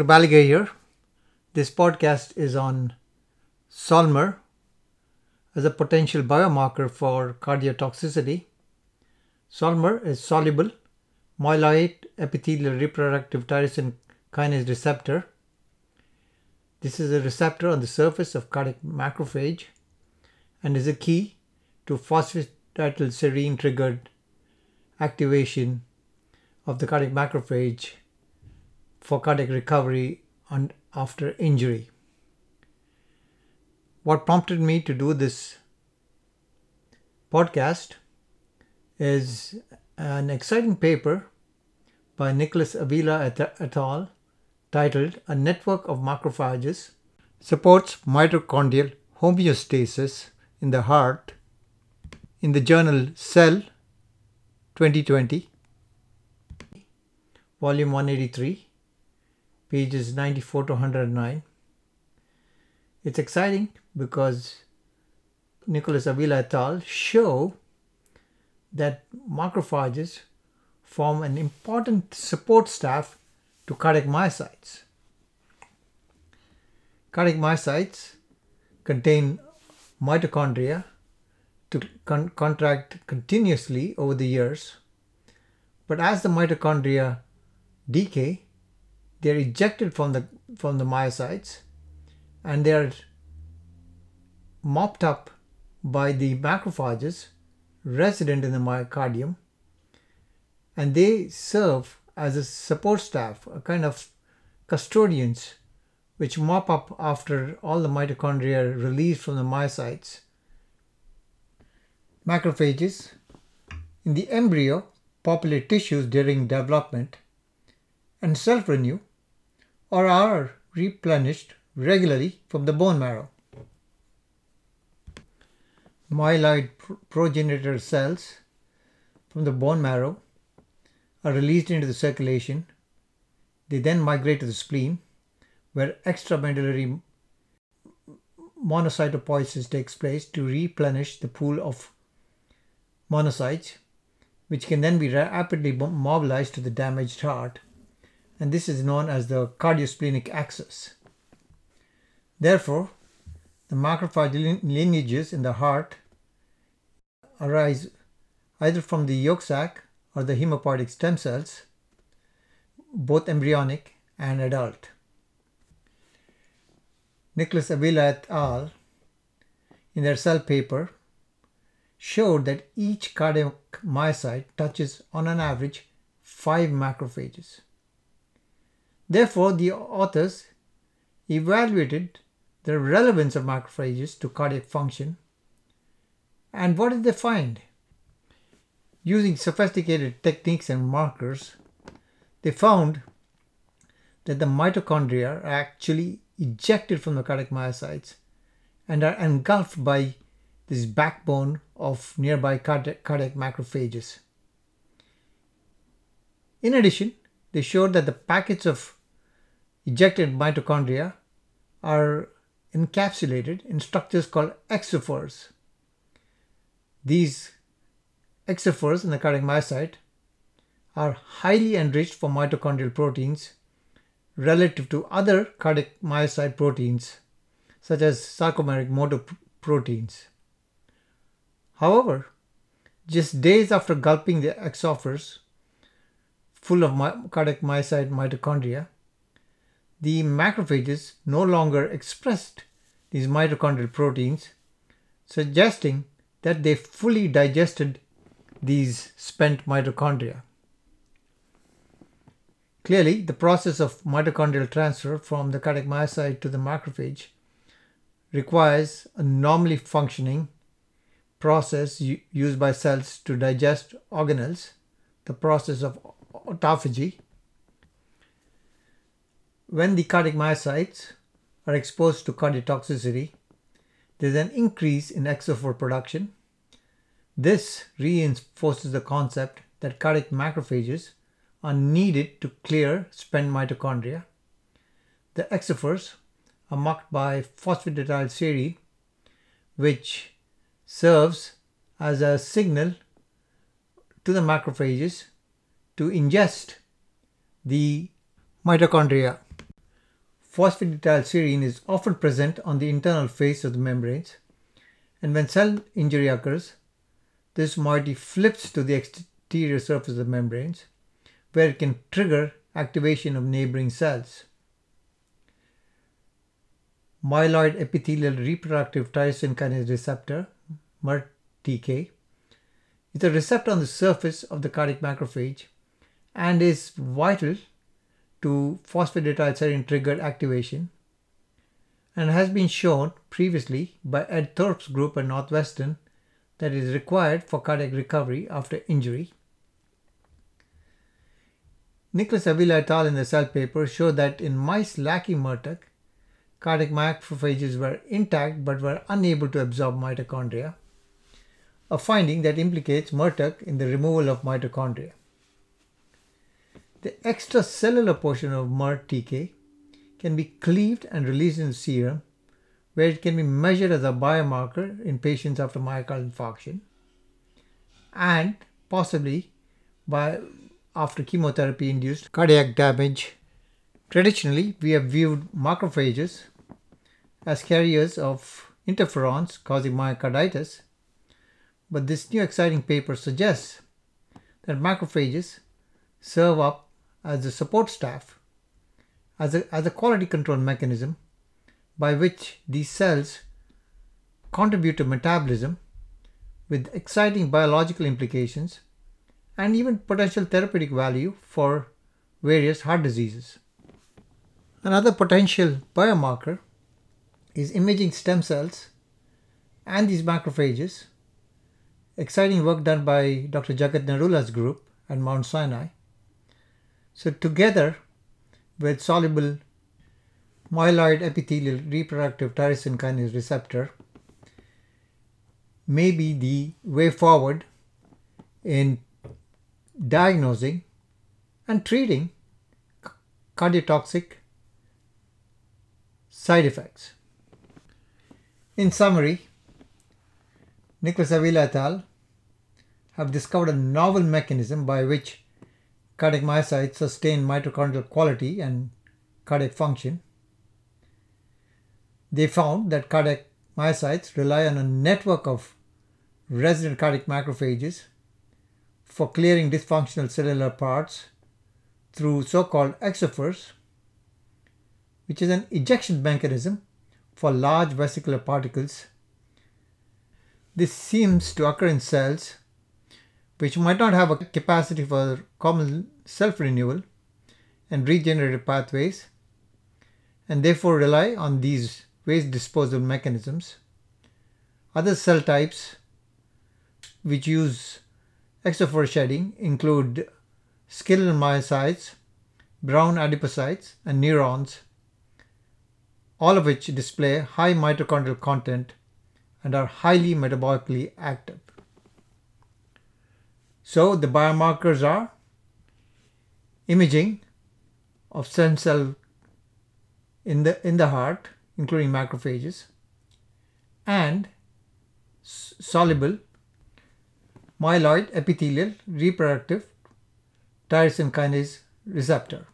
Dr. Baligay here. This podcast is on Solmer as a potential biomarker for cardiotoxicity. Solmer is soluble myeloid epithelial reproductive tyrosine kinase receptor. This is a receptor on the surface of cardiac macrophage and is a key to phosphatidylserine triggered activation of the cardiac macrophage for cardiac recovery and after injury. What prompted me to do this podcast is an exciting paper by Nicholas Avila et al. titled A Network of Macrophages Supports Mitochondrial Homeostasis in the Heart in the journal Cell 2020, volume 183, pages 94 to 109. It's exciting because Nicholas Avila et al. show that macrophages form an important support staff to cardiac myocytes. Cardiac myocytes contain mitochondria to con- contract continuously over the years, but as the mitochondria decay, they are ejected from the from the myocytes and they are mopped up by the macrophages resident in the myocardium and they serve as a support staff, a kind of custodians which mop up after all the mitochondria are released from the myocytes. Macrophages in the embryo populate tissues during development and self renew or are replenished regularly from the bone marrow. Myeloid progenitor cells from the bone marrow are released into the circulation. They then migrate to the spleen, where extramedullary monocytopoiesis takes place to replenish the pool of monocytes, which can then be rapidly mobilized to the damaged heart. And this is known as the cardiosplenic axis. Therefore, the macrophage lineages in the heart arise either from the yolk sac or the hematopoietic stem cells, both embryonic and adult. Nicholas Avila et al. in their cell paper showed that each cardiac myocyte touches on an average 5 macrophages. Therefore, the authors evaluated the relevance of macrophages to cardiac function. And what did they find? Using sophisticated techniques and markers, they found that the mitochondria are actually ejected from the cardiac myocytes and are engulfed by this backbone of nearby cardiac, macrophages. In addition, they showed that the packets of ejected mitochondria are encapsulated in structures called exophores. These exophores in the cardiac myocyte are highly enriched for mitochondrial proteins relative to other cardiac myocyte proteins such as sarcomeric motor proteins. However, just days after gulping the exophores full of my- cardiac myocyte mitochondria, the macrophages no longer expressed these mitochondrial proteins, suggesting that they fully digested these spent mitochondria. Clearly, the process of mitochondrial transfer from the cardiac myocyte to the macrophage requires a normally functioning process used by cells to digest organelles, the process of autophagy. When the cardiac myocytes are exposed to cardiotoxicity, there's an increase in exophore production. This reinforces the concept that cardiac macrophages are needed to clear spent mitochondria. The exophores are marked by phosphatidylserine, which serves as a signal to the macrophages to ingest the mitochondria. Phosphatidylserine is often present on the internal face of the membranes, and when cell injury occurs, this moiety flips to the exterior surface of the membranes, where it can trigger activation of neighboring cells. Myeloid epithelial reproductive tyrosine kinase receptor, MERTK, is a receptor on the surface of the cardiac macrophage and is vital to phosphatidylserine triggered activation and has been shown previously by Ed Thorp's group at Northwestern that is required for cardiac recovery after injury. Nicholas Avila et al. in the cell paper showed that in mice lacking MERTK, cardiac macrophages were intact but were unable to absorb mitochondria, a finding that implicates MERTK in the removal of mitochondria. The extracellular portion of MERTK can be cleaved and released in serum, where it can be measured as a biomarker in patients after myocardial infarction and possibly by after chemotherapy induced cardiac damage. Traditionally, we have viewed macrophages as carriers of interferons causing myocarditis, but this new exciting paper suggests that macrophages serve up as a support staff, as a, as a quality control mechanism by which these cells contribute to metabolism with exciting biological implications and even potential therapeutic value for various heart diseases. Another potential biomarker is imaging stem cells and these macrophages. Exciting work done by Dr. Jagat Narula's group at Mount Sinai so together with soluble myeloid epithelial reproductive tyrosine kinase receptor may be the way forward in diagnosing and treating cardiotoxic side effects. In summary, Nicholas Avila et al. have discovered a novel mechanism by which cardiac myocytes sustain mitochondrial quality and cardiac function. They found that cardiac myocytes rely on a network of resident cardiac macrophages for clearing dysfunctional cellular parts through so-called exophores, which is an ejection mechanism for large vesicular particles. This seems to occur in cells which might not have a capacity for common self-renewal and regenerative pathways and therefore rely on these waste disposal mechanisms. Other cell types which use exophore shedding include skeletal myocytes, brown adipocytes, and neurons, all of which display high mitochondrial content and are highly metabolically active. So the biomarkers are imaging of stem cell in the, in the heart, including macrophages, and soluble myeloid epithelial reproductive tyrosine kinase receptor.